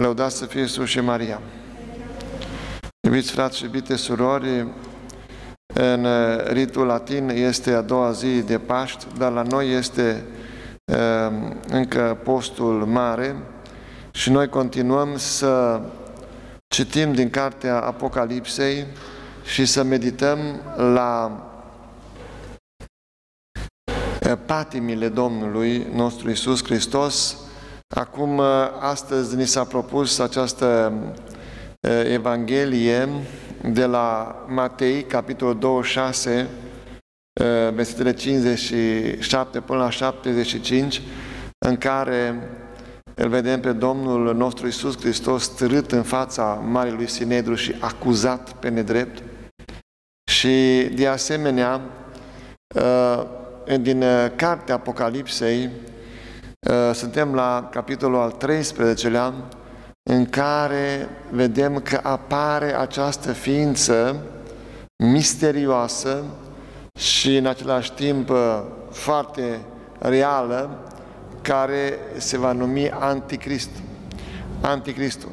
Lăudați să fie Iisus și Maria. Iubiți frați și iubite surori, în ritul latin este a doua zi de Paști, dar la noi este uh, încă postul mare și noi continuăm să citim din cartea Apocalipsei și să medităm la patimile Domnului nostru Isus Hristos. Acum, astăzi ni s-a propus această Evanghelie de la Matei, capitolul 26, versetele 57 până la 75, în care îl vedem pe Domnul nostru Isus Hristos stârât în fața Marelui Sinedru și acuzat pe nedrept. Și de asemenea, din cartea Apocalipsei, suntem la capitolul al 13-lea, în care vedem că apare această ființă misterioasă și în același timp foarte reală, care se va numi Anticrist. Anticristul.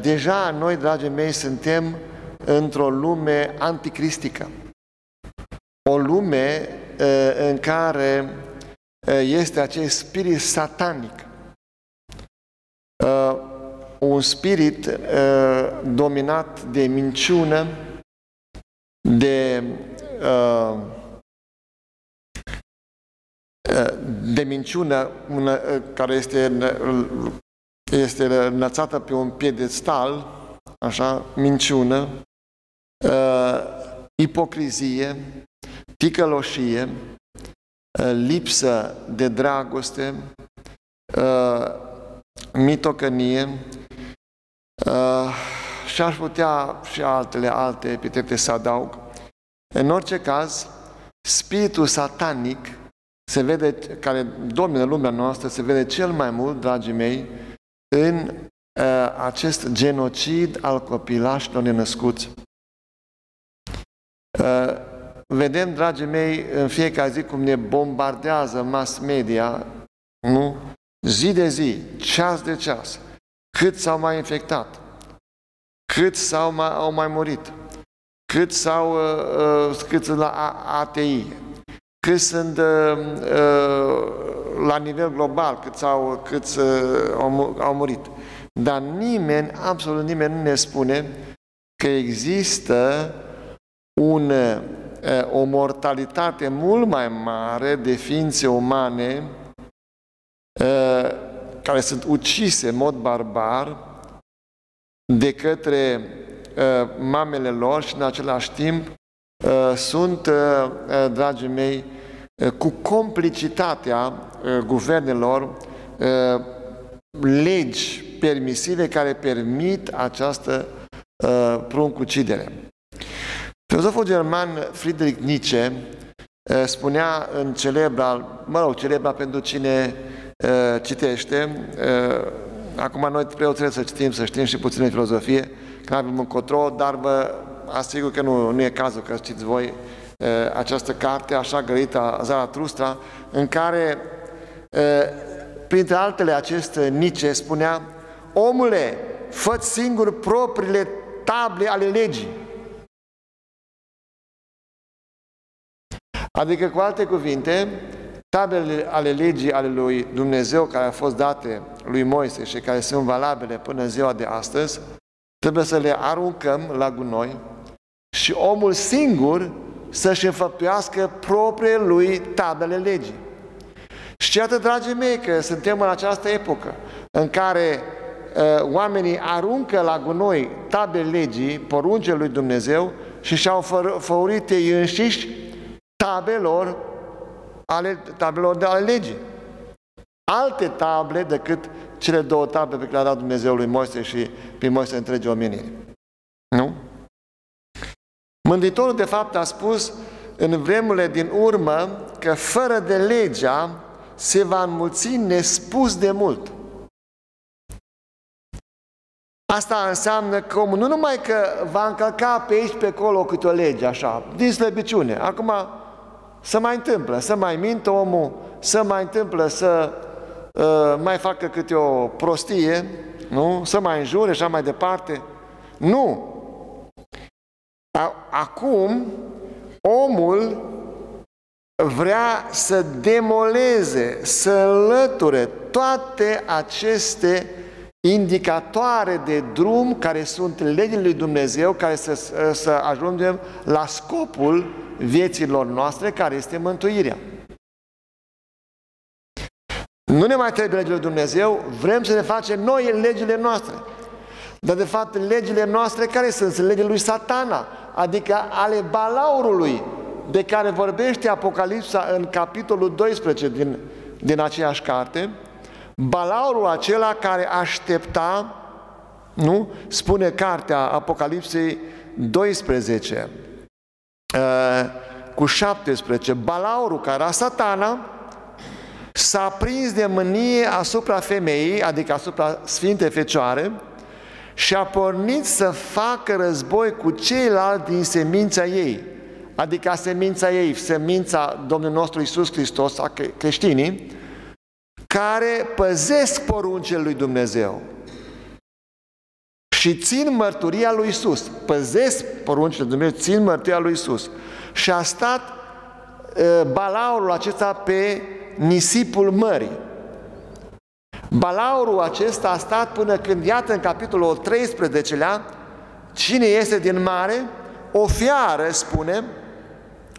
Deja noi, dragii mei, suntem într-o lume anticristică. O lume în care este acest spirit satanic. Uh, un spirit uh, dominat de minciună, de uh, uh de minciună una, uh, care este, este înălțată pe un piedestal, așa, minciună, uh, ipocrizie, ticăloșie, uh, lipsă de dragoste, uh, mitocănie uh, și aș putea și altele, alte epitete să adaug. În orice caz, spiritul satanic se vede, care domină lumea noastră, se vede cel mai mult, dragii mei, în uh, acest genocid al copilașilor nenăscuți. Uh, vedem, dragii mei, în fiecare zi cum ne bombardează mass media, nu? zi de zi, ceas de ceas, cât s-au mai infectat, cât s-au mai, au mai murit, cât s-au uh, uh cât sunt la ATI, cât sunt uh, uh, la nivel global, cât, s-au, cât uh, au, au murit. Dar nimeni, absolut nimeni nu ne spune că există un, uh, o mortalitate mult mai mare de ființe umane Uh, care sunt ucise în mod barbar de către uh, mamele lor și în același timp uh, sunt, dragii mei, cu complicitatea guvernelor legi permisive care permit această pruncucidere. Filozoful german Friedrich Nietzsche spunea în celebra, mă rog, celebra pentru cine Uh, citește. Uh, acum noi preoții să citim, să știm și puțin filozofie, că avem un control, dar vă asigur că nu, nu e cazul că știți voi uh, această carte așa gărită Zaratustra, în care, printre altele, acest Nice spunea Omule, fă singur propriile table ale legii. Adică, cu alte cuvinte, Tablele ale legii ale lui Dumnezeu care au fost date lui Moise și care sunt valabile până în ziua de astăzi, trebuie să le aruncăm la gunoi și omul singur să-și înfăptuiască proprie lui tablele legii. Și iată, dragii mei, că suntem în această epocă în care uh, oamenii aruncă la gunoi tablele legii, poruncele lui Dumnezeu și și-au făurit ei înșiși tabelor ale tablelor de ale legii. Alte table decât cele două table pe care le-a dat Dumnezeu lui Moise și pe Moise întregi omenire. Nu? Mântuitorul de fapt a spus în vremurile din urmă că fără de legea se va înmulți nespus de mult. Asta înseamnă că omul nu numai că va încălca pe aici pe acolo câte o lege, așa, din slăbiciune. Acum, să mai întâmplă, să mai mintă omul, să mai întâmplă să uh, mai facă câte o prostie, nu? Să mai înjure și așa mai departe. Nu! Acum, omul vrea să demoleze, să înlăture toate aceste indicatoare de drum care sunt legile lui Dumnezeu, care să, să ajungem la scopul vieților noastre, care este mântuirea. Nu ne mai trebuie legile lui Dumnezeu, vrem să ne facem noi legile noastre. Dar de fapt legile noastre care sunt? Sunt legile lui satana, adică ale balaurului, de care vorbește Apocalipsa în capitolul 12 din, din aceeași carte, balaurul acela care aștepta, nu? Spune cartea Apocalipsei 12 uh, cu 17, balaurul care era satana, s-a prins de mânie asupra femeii, adică asupra Sfintei Fecioare, și a pornit să facă război cu ceilalți din semința ei, adică semința ei, semința Domnului nostru Isus Hristos, a creștinii, care păzesc poruncele lui Dumnezeu și țin mărturia lui Isus. Păzesc poruncile lui Dumnezeu, țin mărturia lui Isus. Și a stat uh, balaurul acesta pe nisipul mării. Balaurul acesta a stat până când, iată, în capitolul 13-lea, cine este din mare? O fiară, spune,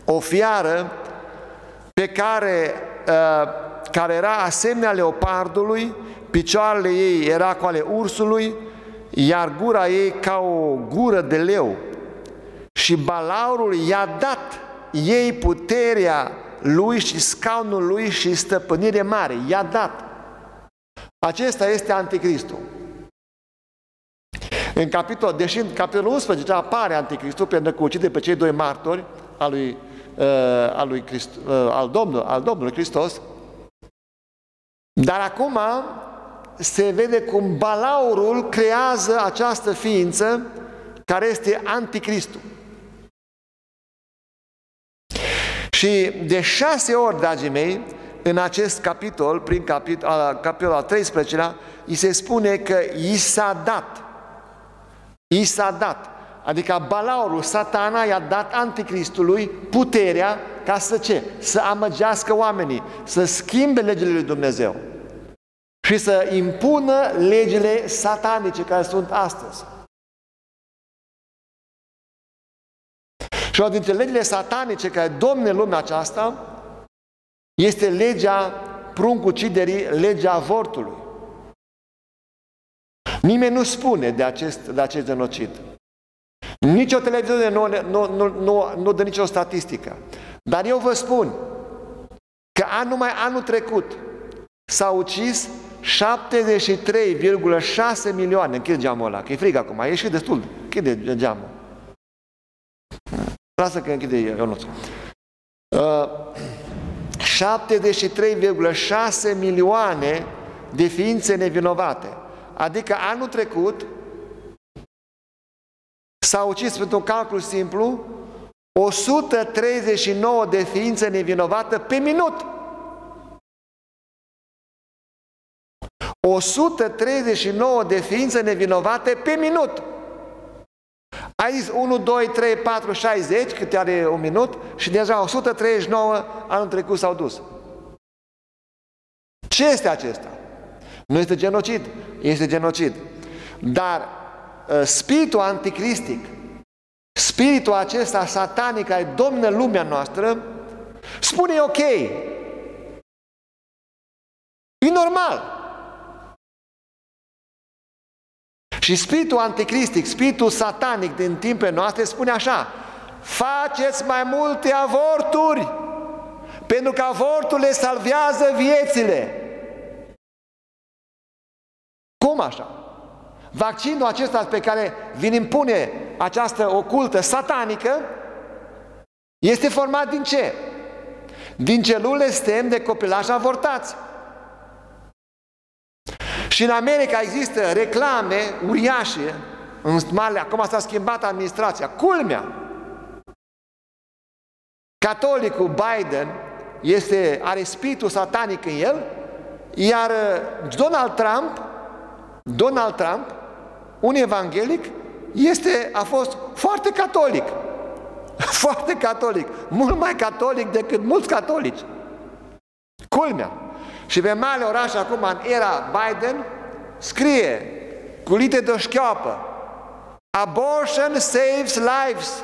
o fiară pe care, uh, care era asemenea leopardului, picioarele ei era cu ale ursului, iar gura ei ca o gură de leu. Și balaurul i-a dat ei puterea lui și scaunul lui și stăpânire mare. I-a dat. Acesta este Anticristul. În capitol, deși în capitolul 11 apare Anticristul pentru că ucide pe cei doi martori al lui, uh, al, lui Christ, uh, al, Domnul, al Domnului Hristos, dar acum se vede cum balaurul creează această ființă care este Anticristul. Și de șase ori, dragii mei, în acest capitol, prin capitol, capitolul al 13-lea, îi se spune că i s-a dat. I s-a dat. Adică balaurul, satana i-a dat anticristului puterea ca să ce? Să amăgească oamenii, să schimbe legile lui Dumnezeu și să impună legile satanice care sunt astăzi. Și o dintre legile satanice care domne lumea aceasta este legea pruncuciderii, legea avortului. Nimeni nu spune de acest, de acest genocid. Nici o televiziune nu, nu, nu, nu, nu dă nicio statistică. Dar eu vă spun că an, numai anul trecut s-au ucis 73,6 milioane. Închide geamul ăla, că e frig acum, a ieșit destul. Închide geamul. Lasă că închide Ionuț. Uh, 73,6 milioane de ființe nevinovate. Adică anul trecut s-au ucis pentru un calcul simplu 139 de ființe nevinovate pe minut. 139 de ființe nevinovate pe minut. Ai zis 1, 2, 3, 4, 60, cât are un minut, și deja 139 anul trecut s-au dus. Ce este acesta? Nu este genocid, este genocid. Dar ă, spiritul anticristic, spiritul acesta satanic care domnă lumea noastră, spune ok. E normal. Și spiritul anticristic, spiritul satanic din timpele noastre spune așa, faceți mai multe avorturi, pentru că avorturile salvează viețile. Cum așa? Vaccinul acesta pe care vi impune această ocultă satanică este format din ce? Din celule stem de copilași avortați. Și în America există reclame uriașe, în mare, acum s-a schimbat administrația, culmea. Catolicul Biden este, are spiritul satanic în el, iar uh, Donald Trump Donald Trump, un evanghelic, este, a fost foarte catolic. Foarte catolic. Mult mai catolic decât mulți catolici. Culmea. Și pe mare oraș acum, în era Biden, scrie cu lite de șchioapă Abortion saves lives.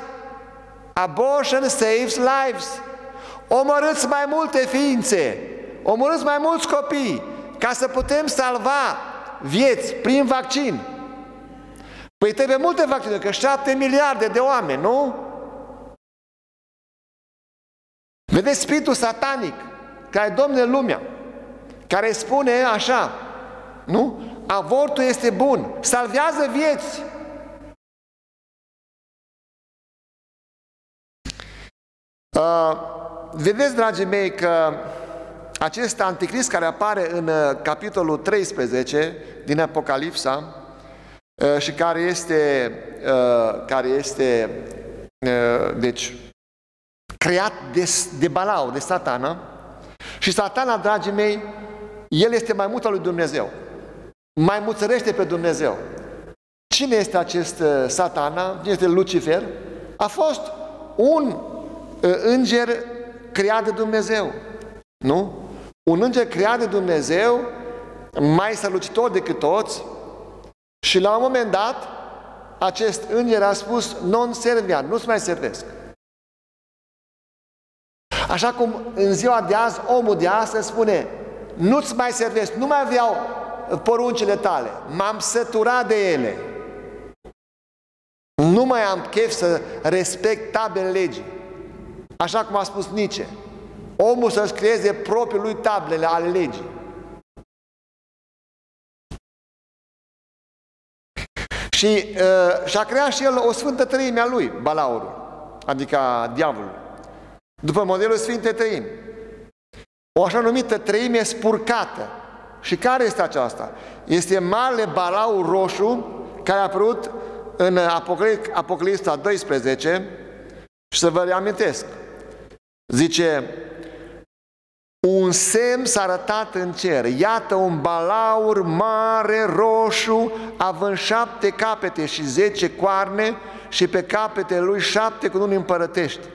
Abortion saves lives. Omorâți mai multe ființe, omorâți mai mulți copii, ca să putem salva vieți prin vaccin. Păi trebuie multe vaccine, că 7 miliarde de oameni, nu? Vedeți spiritul satanic care domne lumea, care spune așa, nu? Avortul este bun, salvează vieți. Uh, vedeți, dragii mei, că acest anticrist care apare în uh, capitolul 13 din Apocalipsa uh, și care este, uh, care este deci, creat de, de Balau, de satana, și satana, dragii mei, el este mai mult al lui Dumnezeu. Mai muțărește pe Dumnezeu. Cine este acest satana? Cine este Lucifer? A fost un înger creat de Dumnezeu. Nu? Un înger creat de Dumnezeu, mai strălucitor decât toți, și la un moment dat, acest înger a spus, non serviat, nu-ți mai servesc. Așa cum în ziua de azi, omul de astăzi spune, nu-ți mai servesc, nu mai vreau poruncile tale, m-am săturat de ele. Nu mai am chef să respect tabele legii. Așa cum a spus Nietzsche. Omul să-și creeze propriul lui tablele ale legii. Și uh, și-a creat și el o sfântă trăime a lui, balaurul, adică diavolul, după modelul Sfinte Trăimi. O așa numită trăime spurcată. Și care este aceasta? Este marele balaur roșu care a apărut în Apocalipsa 12 și să vă reamintesc. Zice, un semn s-a arătat în cer. Iată un balaur mare, roșu, având șapte capete și zece coarne și pe capete lui șapte cununi împărătești.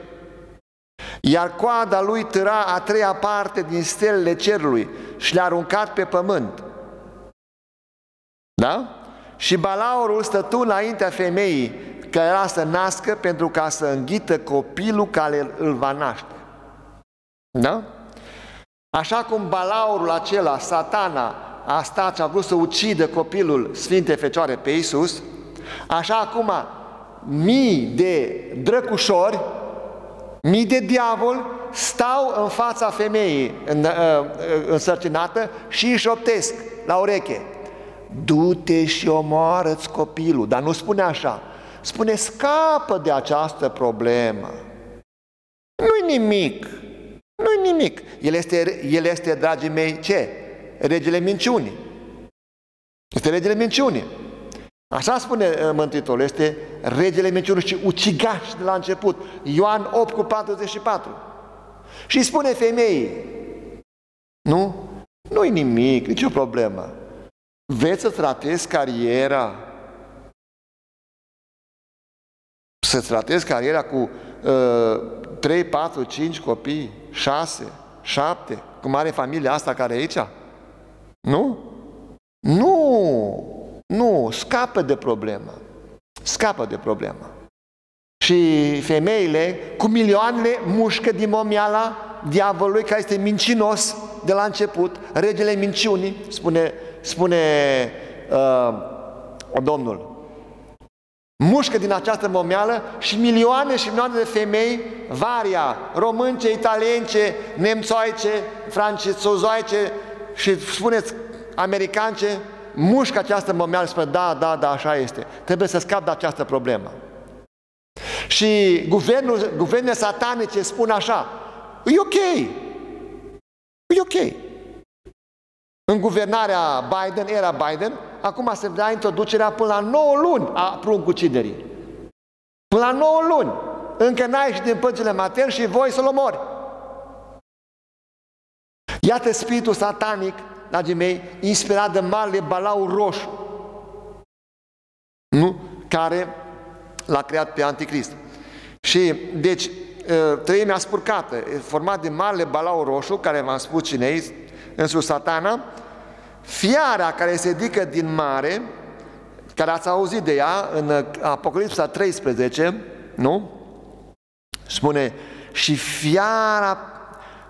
Iar coada lui tăra a treia parte din stelele cerului și le-a aruncat pe pământ. Da? Și balaurul stătu înaintea femeii care era să nască pentru ca să înghită copilul care îl va naște. Da? Așa cum balaurul acela, satana, a stat și a vrut să ucidă copilul Sfinte Fecioare pe Iisus, așa acum mii de drăcușori, mii de diavol stau în fața femeii în, uh, uh, însărcinată și își optesc la ureche. Du-te și omoară-ți copilul. Dar nu spune așa. Spune scapă de această problemă. Nu-i nimic. Nu-i nimic. El este, el este, dragii mei, ce? Regele minciunii. Este regele minciunii. Așa spune uh, Mântuitorul, este regele minciunii și ucigaș de la început. Ioan 8 cu 44. Și spune femeii, nu? Nu-i nimic, nicio problemă. Veți să tratezi cariera, să tratezi cariera cu uh, 3, 4, 5 copii, 6, 7, cum are familia asta care e aici? Nu? Nu! Nu! Scapă de problemă. Scapă de problemă. Și femeile cu milioanele mușcă din momiala diavolului care este mincinos de la început, regele minciunii, spune, spune uh, Domnul mușcă din această momeală și milioane și milioane de femei, varia, românce, italience, nemțoaice, francezoaice și spuneți americance, mușcă această momeală și spune, da, da, da, așa este. Trebuie să scap de această problemă. Și guvernul, guvernele satanice spun așa, e ok, e ok. În guvernarea Biden, era Biden, acum se vrea introducerea până la 9 luni a pruncuciderii. Până la 9 luni. Încă n-ai ieșit din păcile matern și voi să-l omori. Iată spiritul satanic, dragii mei, inspirat de marele balau roșu. nu? care l-a creat pe Anticrist. Și, deci, ă, treimea spurcată, format din marele balau roșu, care v-am spus cine e, însuși satana, fiara care se ridică din mare, care ați auzit de ea în Apocalipsa 13, nu? Spune, și fiara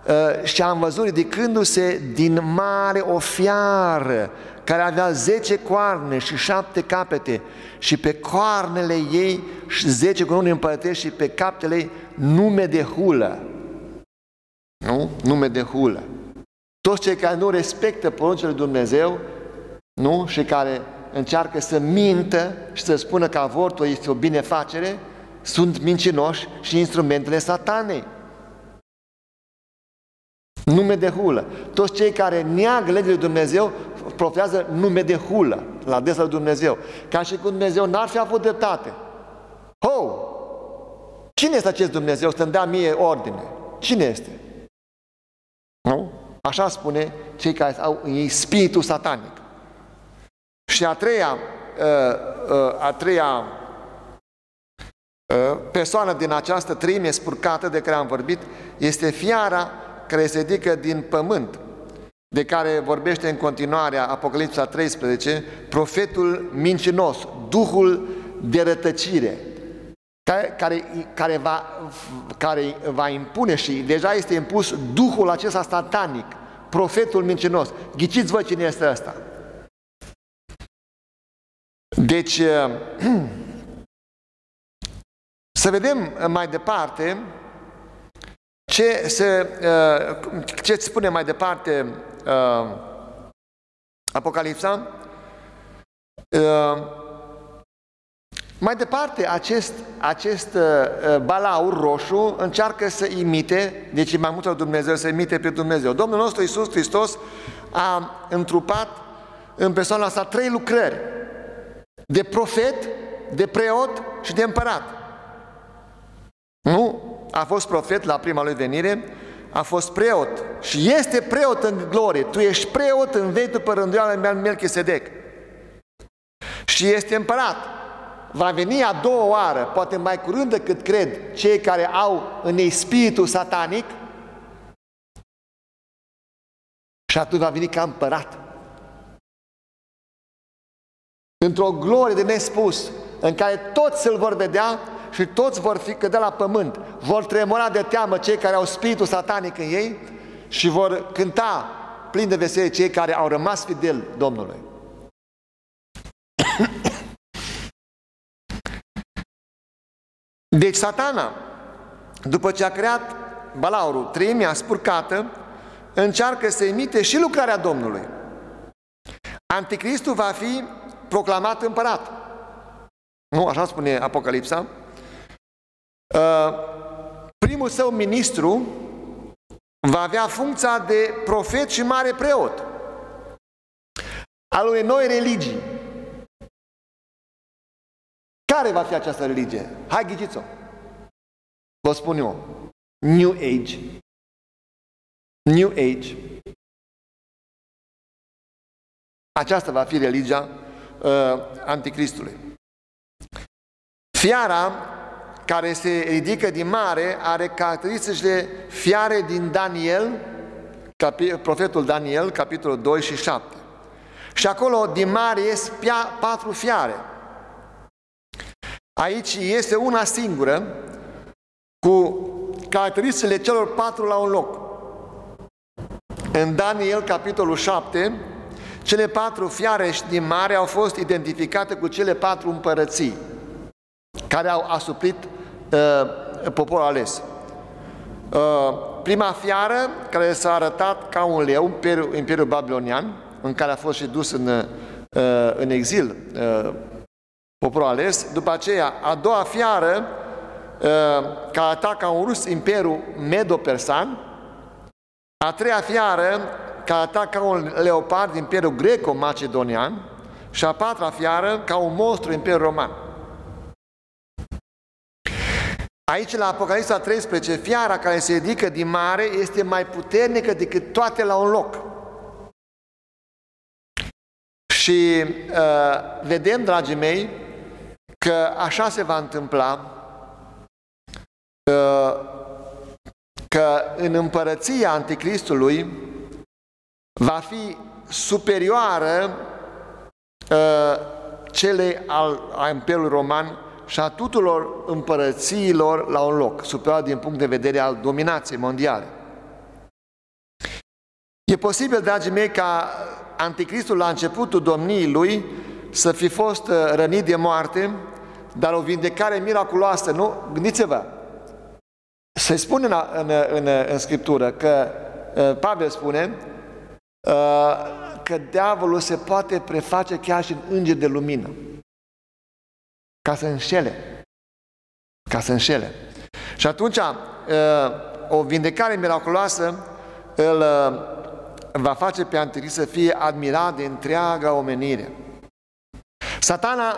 uh, și am văzut ridicându-se din mare o fiară care avea zece coarne și șapte capete și pe coarnele ei zece corune împărătești și pe capetele ei nume de hulă. Nu? Nume de hulă. Toți cei care nu respectă poruncile lui Dumnezeu, nu? Și care încearcă să mintă și să spună că avortul este o binefacere, sunt mincinoși și instrumentele satanei. Nume de hulă. Toți cei care neagă legile lui Dumnezeu profează nume de hulă la adresa lui Dumnezeu. Ca și cum Dumnezeu n-ar fi avut dreptate. Ho! Cine este acest Dumnezeu să-mi dea mie ordine? Cine este? Nu? Așa spune cei care au în ei spiritul satanic. Și a treia, ă, ă, a treia ă, persoană din această treime spurcată de care am vorbit este fiara care se ridică din pământ, de care vorbește în continuare Apocalipsa 13, profetul mincinos, Duhul de rătăcire, care, care, care, va, care va impune și deja este impus Duhul acesta satanic, profetul mincinos. Ghiciți voi cine este ăsta. Deci, să vedem mai departe ce, se, uh, ce spune mai departe uh, Apocalipsa? Uh, mai departe, acest, acest balaur roșu încearcă să imite, deci mai mult Dumnezeu, să imite pe Dumnezeu. Domnul nostru Iisus Hristos a întrupat în persoana asta trei lucrări. De profet, de preot și de împărat. Nu? a fost profet la prima lui venire, a fost preot și este preot în glorie. Tu ești preot în vei după rânduiala Melchisedec. Și este împărat. Va veni a doua oară, poate mai curând decât cred, cei care au în ei spiritul satanic și atunci va veni ca împărat. Într-o glorie de nespus, în care toți îl vor vedea și toți vor fi cădea la pământ, vor tremura de teamă cei care au spiritul satanic în ei și vor cânta plin de veselie cei care au rămas fideli Domnului. Deci satana, după ce a creat balaurul, treimea spurcată, încearcă să imite și lucrarea Domnului. Anticristul va fi proclamat împărat. Nu, așa spune Apocalipsa. Uh, primul său ministru va avea funcția de profet și mare preot al unei noi religii. Care va fi această religie? Hai ghiciți-o! Vă spun eu. New Age. New Age. Aceasta va fi religia uh, anticristului. Fiara care se ridică din mare are caracteristicile fiare din Daniel, profetul Daniel, capitolul 2 și 7. Și acolo din mare ies patru fiare. Aici este una singură cu caracteristicile celor patru la un loc. În Daniel, capitolul 7, cele patru fiare din mare au fost identificate cu cele patru împărății care au asuprit uh, poporul ales. Uh, prima fiară care s-a arătat ca un leu, Imperiul, Imperiul Babilonian, în care a fost și dus în, uh, în exil uh, poporul ales. După aceea, a doua fiară, uh, care ataca un rus Imperiul Medo-Persan. A treia fiară, care ataca un leopard din Imperiul Greco-Macedonian. Și a patra fiară, ca un monstru Imperiul Roman. Aici, la Apocalipsa 13, fiara care se ridică din mare este mai puternică decât toate la un loc. Și uh, vedem, dragii mei, că așa se va întâmpla, uh, că în împărăția Anticristului va fi superioară uh, cele al, al Imperiului Roman și a tuturor împărățiilor la un loc, superioară din punct de vedere al dominației mondiale. E posibil, dragii mei, ca Anticristul la începutul domniei lui să fi fost uh, rănit de moarte, dar o vindecare miraculoasă, nu? Gândiți-vă, se spune în, în, în, în Scriptură că uh, Pavel spune uh, că diavolul se poate preface chiar și în înger de lumină ca să înșele. Ca să înșele. Și atunci o vindecare miraculoasă îl va face pe Anticrist să fie admirat de întreaga omenire. Satana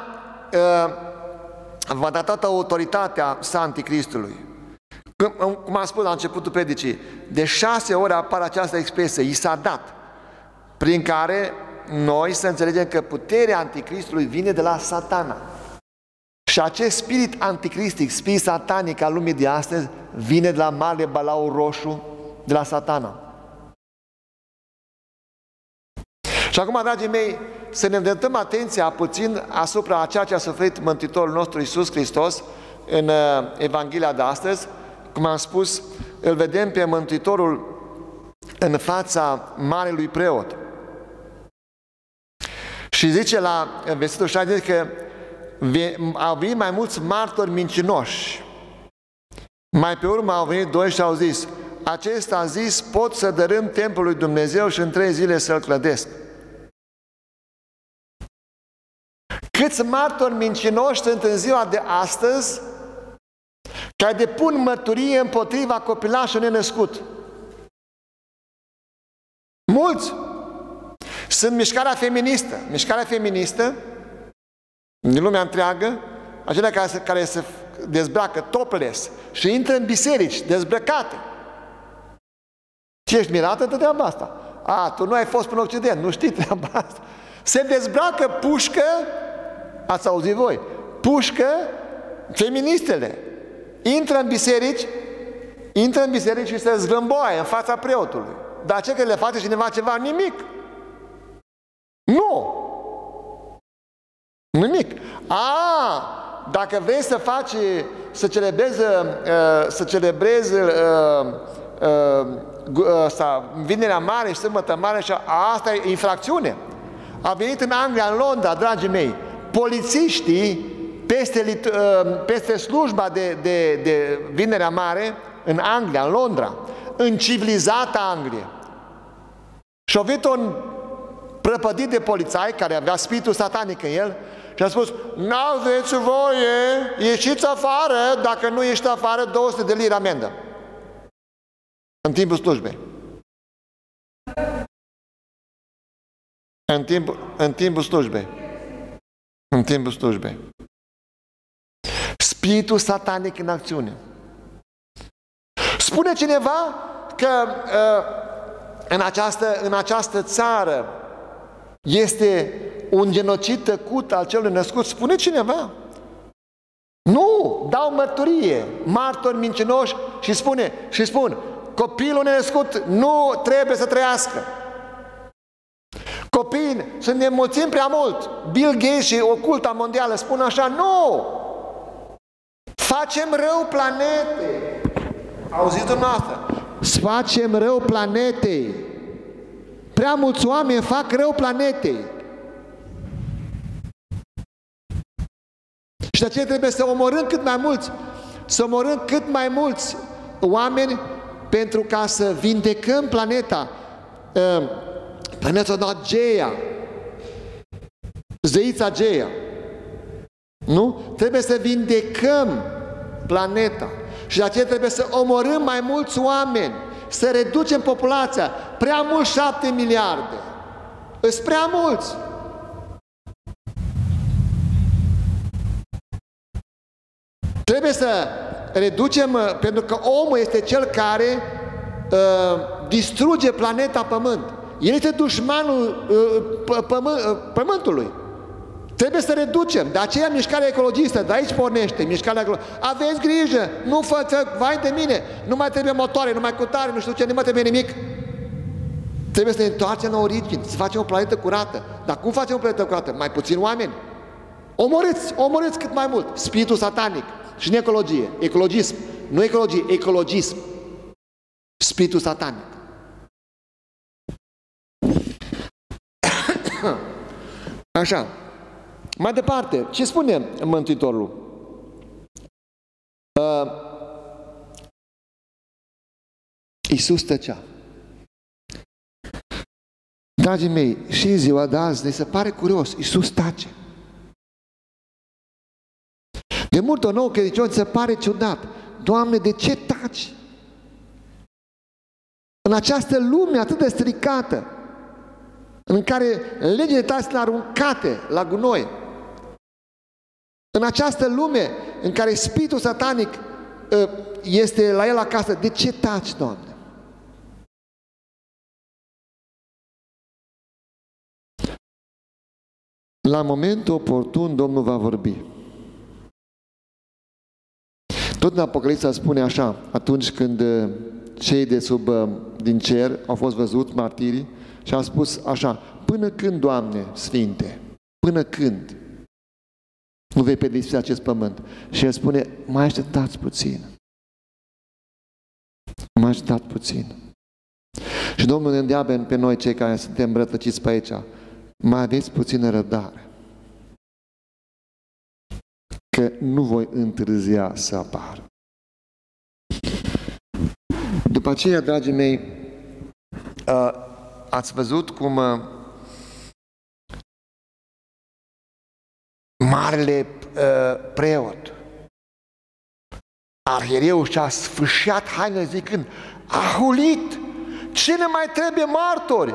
va da toată autoritatea sa Anticristului. Cum am spus la începutul predicii, de șase ore apare această expresie, i s-a dat, prin care noi să înțelegem că puterea Anticristului vine de la satana. Și acest spirit anticristic, spirit satanic al lumii de astăzi, vine de la mare balau roșu, de la satana. Și acum, dragii mei, să ne îndreptăm atenția puțin asupra a ceea ce a suferit Mântuitorul nostru Iisus Hristos în uh, Evanghelia de astăzi. Cum am spus, îl vedem pe Mântuitorul în fața Marelui Preot. Și zice la versetul 60 că au venit mai mulți martori mincinoși. Mai pe urmă au venit doi și au zis, acesta a zis, pot să dărâm templul lui Dumnezeu și în trei zile să-l clădesc. Câți martori mincinoși sunt în ziua de astăzi care depun mărturie împotriva copilașului nenăscut? Mulți! Sunt mișcarea feministă. Mișcarea feministă din lumea întreagă, acelea care se, care se dezbracă topless și intră în biserici dezbrăcate. Ce ești mirată de treaba asta? A, tu nu ai fost până Occident, nu știi treaba asta. Se dezbracă pușcă, ați auzit voi, pușcă feministele. Intră în biserici, intră în biserici și se zvâmboaie în fața preotului. Dar ce că le face cineva ceva? Nimic. Nu! Nimic. A, dacă vrei să faci, să celebrezi, uh, să celebrezi uh, uh, asta, vinerea mare și sâmbătă mare și asta e infracțiune. A venit în Anglia, în Londra, dragii mei, polițiștii peste, peste slujba de, de, de vinerea mare în Anglia, în Londra, în civilizată Anglie. Și a venit un prăpădit de polițai care avea spiritul satanic în el și a spus, n-aveți voie, ieșiți afară, dacă nu ești afară, 200 de lire amendă. În timpul slujbei. În timpul, în timpul slujbei. În timpul slujbei. Spiritul satanic în acțiune. Spune cineva că uh, în, această, în această țară este un genocid tăcut al celui născut? Spune cineva. Nu, dau mărturie, martori mincinoși și spune, și spun, copilul născut nu trebuie să trăiască. Copiii sunt ne mulțim prea mult. Bill Gates și oculta mondială spun așa, nu! Facem rău planetei. Auziți dumneavoastră? Facem rău planetei. Prea mulți oameni fac rău planetei. Și de aceea trebuie să omorâm cât mai mulți, să omorâm cât mai mulți oameni pentru ca să vindecăm planeta. Uh, planeta Geia, zeița Geia. Nu? Trebuie să vindecăm planeta. Și de aceea trebuie să omorâm mai mulți oameni, să reducem populația. Prea mult șapte miliarde. Îs prea mulți. Trebuie să reducem, uh, pentru că omul este cel care uh, distruge planeta Pământ. El este dușmanul uh, pământ, uh, Pământului. Trebuie să reducem. De aceea mișcarea ecologistă, de aici pornește mișcarea ecologistă. Aveți grijă, nu fă, vai de mine, nu mai trebuie motoare, nu mai cutare, nu știu ce, nu mai trebuie nimic. Trebuie să ne întoarcem la origini, să facem o planetă curată. Dar cum facem o planetă curată? Mai puțin oameni. Omorâți, omorâți cât mai mult. Spiritul satanic și în ecologie. Ecologism. Nu ecologie, ecologism. Spiritul satanic. Așa. Mai departe, ce spune Mântuitorul? Uh, Iisus tăcea. Dragii mei, și în ziua de azi ne se pare curios, Iisus tace. De mult o nouă credincion se pare ciudat. Doamne, de ce taci? În această lume atât de stricată, în care legile tale sunt aruncate la gunoi, în această lume în care spiritul satanic ă, este la el acasă, de ce taci, Doamne? La momentul oportun Domnul va vorbi. Tot în Apocalipsa spune așa, atunci când ă, cei de sub, ă, din cer au fost văzut martirii și au spus așa, până când, Doamne Sfinte, până când? Nu vei pedepsi acest pământ. Și el spune, mai așteptați puțin. Mai așteptați puțin. Și Domnul ne îndeabă pe noi cei care suntem rătăciți pe aici, mai aveți puțină răbdare. Că nu voi întârzia să apar. După aceea, dragii mei, ați văzut cum marele uh, preot, arhiereu și-a sfâșiat hainele zicând, a hulit, ce ne mai trebuie martori?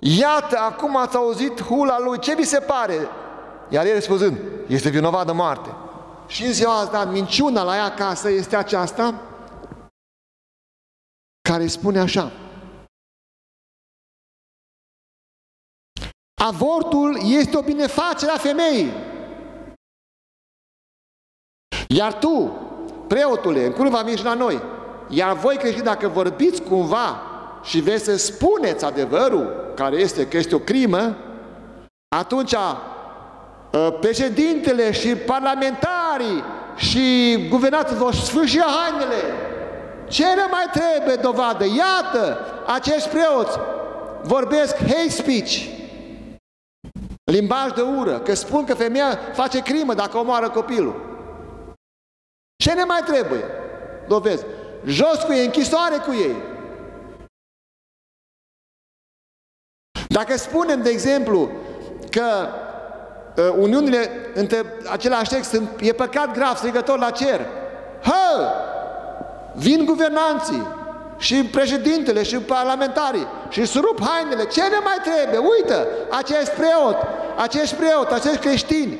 Iată, acum ați auzit hula lui, ce vi se pare? Iar el răspunzând, este vinovat de moarte. Și în ziua asta, minciuna la ea acasă este aceasta care spune așa, Avortul este o binefacere a femeii. Iar tu, preotule, în curând va veni și la noi, iar voi creștini, dacă vorbiți cumva și vreți să spuneți adevărul, care este că este o crimă, atunci ă, președintele și parlamentarii și guvernatul vor sfârși hainele. Ce ne mai trebuie dovadă? Iată, acești preoți vorbesc hate speech, Limbaj de ură, că spun că femeia face crimă dacă omoară copilul. Ce ne mai trebuie? Dovezi. Jos cu ei, închisoare cu ei. Dacă spunem, de exemplu, că uh, uniunile între același sex sunt, e păcat grav, strigător la cer, hă, vin guvernanții, și președintele și parlamentarii și își rup hainele. Ce ne mai trebuie? Uită, acest preot, acești preot, acești creștini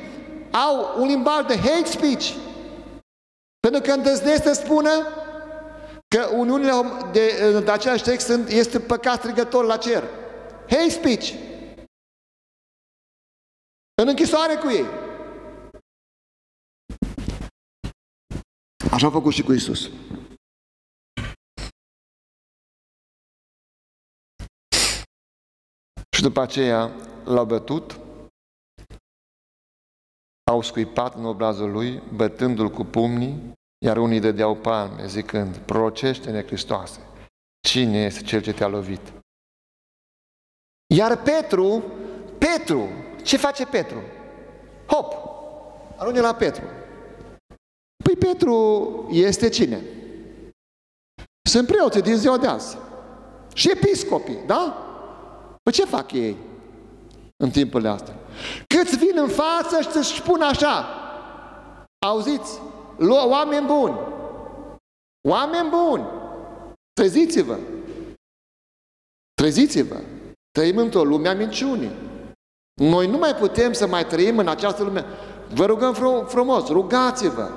au un limbaj de hate speech. Pentru că îndrăznesc să spună că uniunile de, de același text sunt, este păcat strigător la cer. Hate speech. În închisoare cu ei. Așa a făcut și cu Isus. Și după aceea l-au bătut, au scuipat în obrazul lui, bătându-l cu pumnii, iar unii dădeau palme, zicând, procește-ne Hristoase, cine este cel ce te-a lovit? Iar Petru, Petru, ce face Petru? Hop, arunce la Petru. Păi Petru este cine? Sunt preoții din ziua de azi. Și episcopii, da? Păi ce fac ei în timpurile astea? Câți vin în față și să-și spun așa, auziți, oameni buni, oameni buni, treziți-vă, treziți-vă, trăim într-o lume a minciunii. Noi nu mai putem să mai trăim în această lume. Vă rugăm frumos, rugați-vă,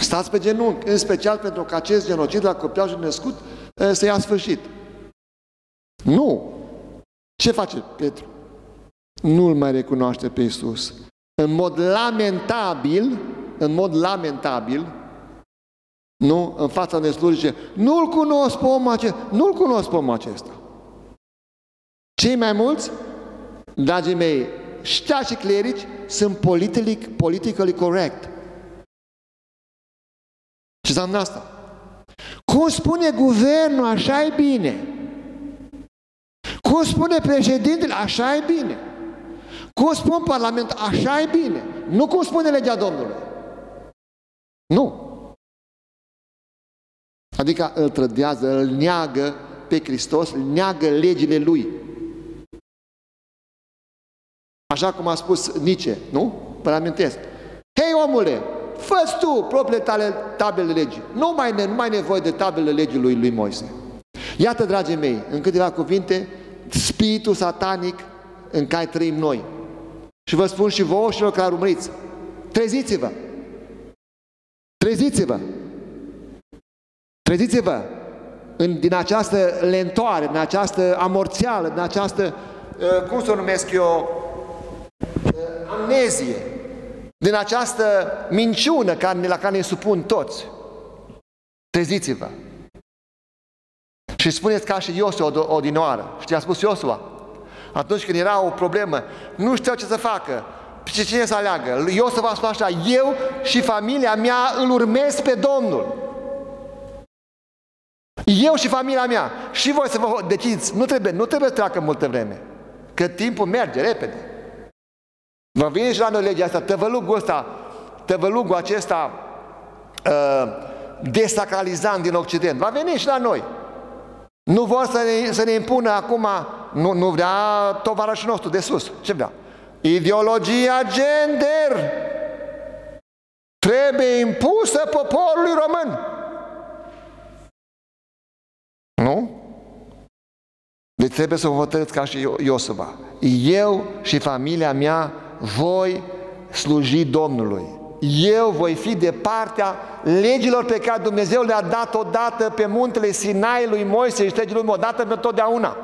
stați pe genunchi, în special pentru că acest genocid la copiajul născut eh, să ia sfârșit. Nu! Ce face Petru? nu-L mai recunoaște pe Iisus. În mod lamentabil, în mod lamentabil, nu, în fața unei slujbe, nu-L cunosc pe omul acesta, nu-L cunosc pe omul acesta. Cei mai mulți, dragii mei, știa și clerici sunt politically, politically correct. Ce înseamnă asta? Cum spune guvernul, așa e bine. Cum spune președintele, așa e bine. Cum spun Parlamentul, așa e bine. Nu cum spune legea Domnului. Nu. Adică îl trădează, îl neagă pe Hristos, îl neagă legile Lui. Așa cum a spus Nice, nu? Vă amintesc. Hei omule, fă tu propriile tale tabele legii. Nu mai, ne, nu mai nevoie de tabele legii lui, lui Moise. Iată, dragii mei, în câteva cuvinte, spiritul satanic în care trăim noi. Și vă spun și vouă și care urmăriți. Treziți-vă! Treziți-vă! Treziți-vă în, din această lentoare, din această amorțială, din această, uh, cum să o numesc eu, uh, amnezie, din această minciună care, la care ne supun toți. Treziți-vă! Și spuneți ca și Iosua odinoară. Știi, a spus Iosua? Atunci când era o problemă, nu știau ce să facă. Ce cine să aleagă? Iosua a spus așa, eu și familia mea îl urmez pe Domnul. Eu și familia mea. Și voi să vă deciți. Nu trebuie, nu trebuie să treacă multă vreme. Că timpul merge repede. Vă vine și la noi legea asta, tăvălugul ăsta, tăvălugul acesta uh, desacralizant din Occident. Va veni și la noi. Nu vor să ne, să ne impună acum, nu, nu vrea tovarășul nostru de sus. Ce vrea? Ideologia gender trebuie impusă poporului român. Nu? Deci trebuie să vă hotărâți ca și Iosua. Eu și familia mea voi sluji Domnului. Eu voi fi de partea legilor pe care Dumnezeu le-a dat odată pe muntele Sinai lui Moise și legilor lui odată pe totdeauna.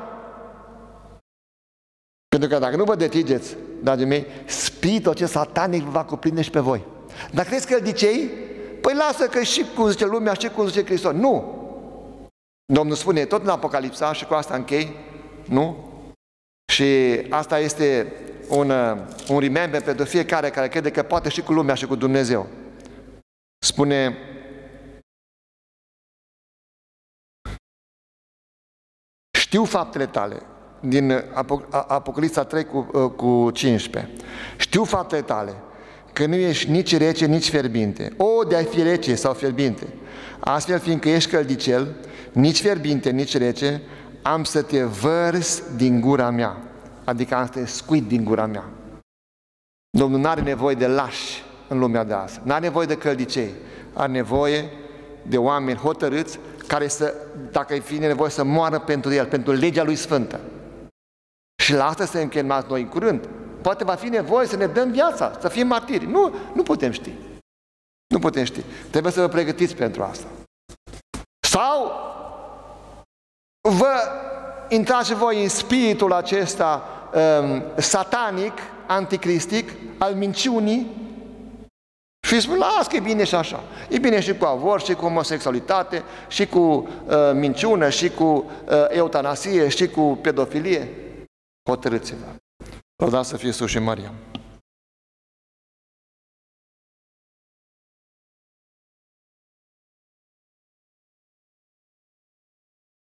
Pentru că dacă nu vă decideți, dragii mei, spiritul acest satanic va cuprinde și pe voi. Dar crezi că îl dicei? Păi lasă că și cum zice lumea, și cum zice Hristos. Nu! Domnul spune tot în Apocalipsa și cu asta închei, nu? Și asta este un, un remember pentru fiecare care crede că poate și cu lumea și cu Dumnezeu. Spune Știu faptele tale, din Apocalipsa 3 cu, cu 15. Știu faptele tale, că nu ești nici rece, nici fierbinte. O, de-ai fi rece sau fierbinte. Astfel, fiindcă ești căldicel, nici fierbinte, nici rece, am să te vărs din gura mea. Adică am să te scuit din gura mea. Domnul nu are nevoie de lași în lumea de azi. Nu are nevoie de căldicei. Are nevoie de oameni hotărâți care să, dacă îi fie nevoie, să moară pentru el, pentru legea lui Sfântă. Și la asta se închemați noi în curând. Poate va fi nevoie să ne dăm viața, să fim martiri. Nu, nu putem ști. Nu putem ști. Trebuie să vă pregătiți pentru asta. Sau vă intrați voi în spiritul acesta um, satanic, anticristic, al minciunii și spun, las că e bine și așa. E bine și cu avort, și cu homosexualitate, și cu uh, minciună, și cu uh, eutanasie, și cu pedofilie. Hotărâți-vă. Vă să fie sus și Maria.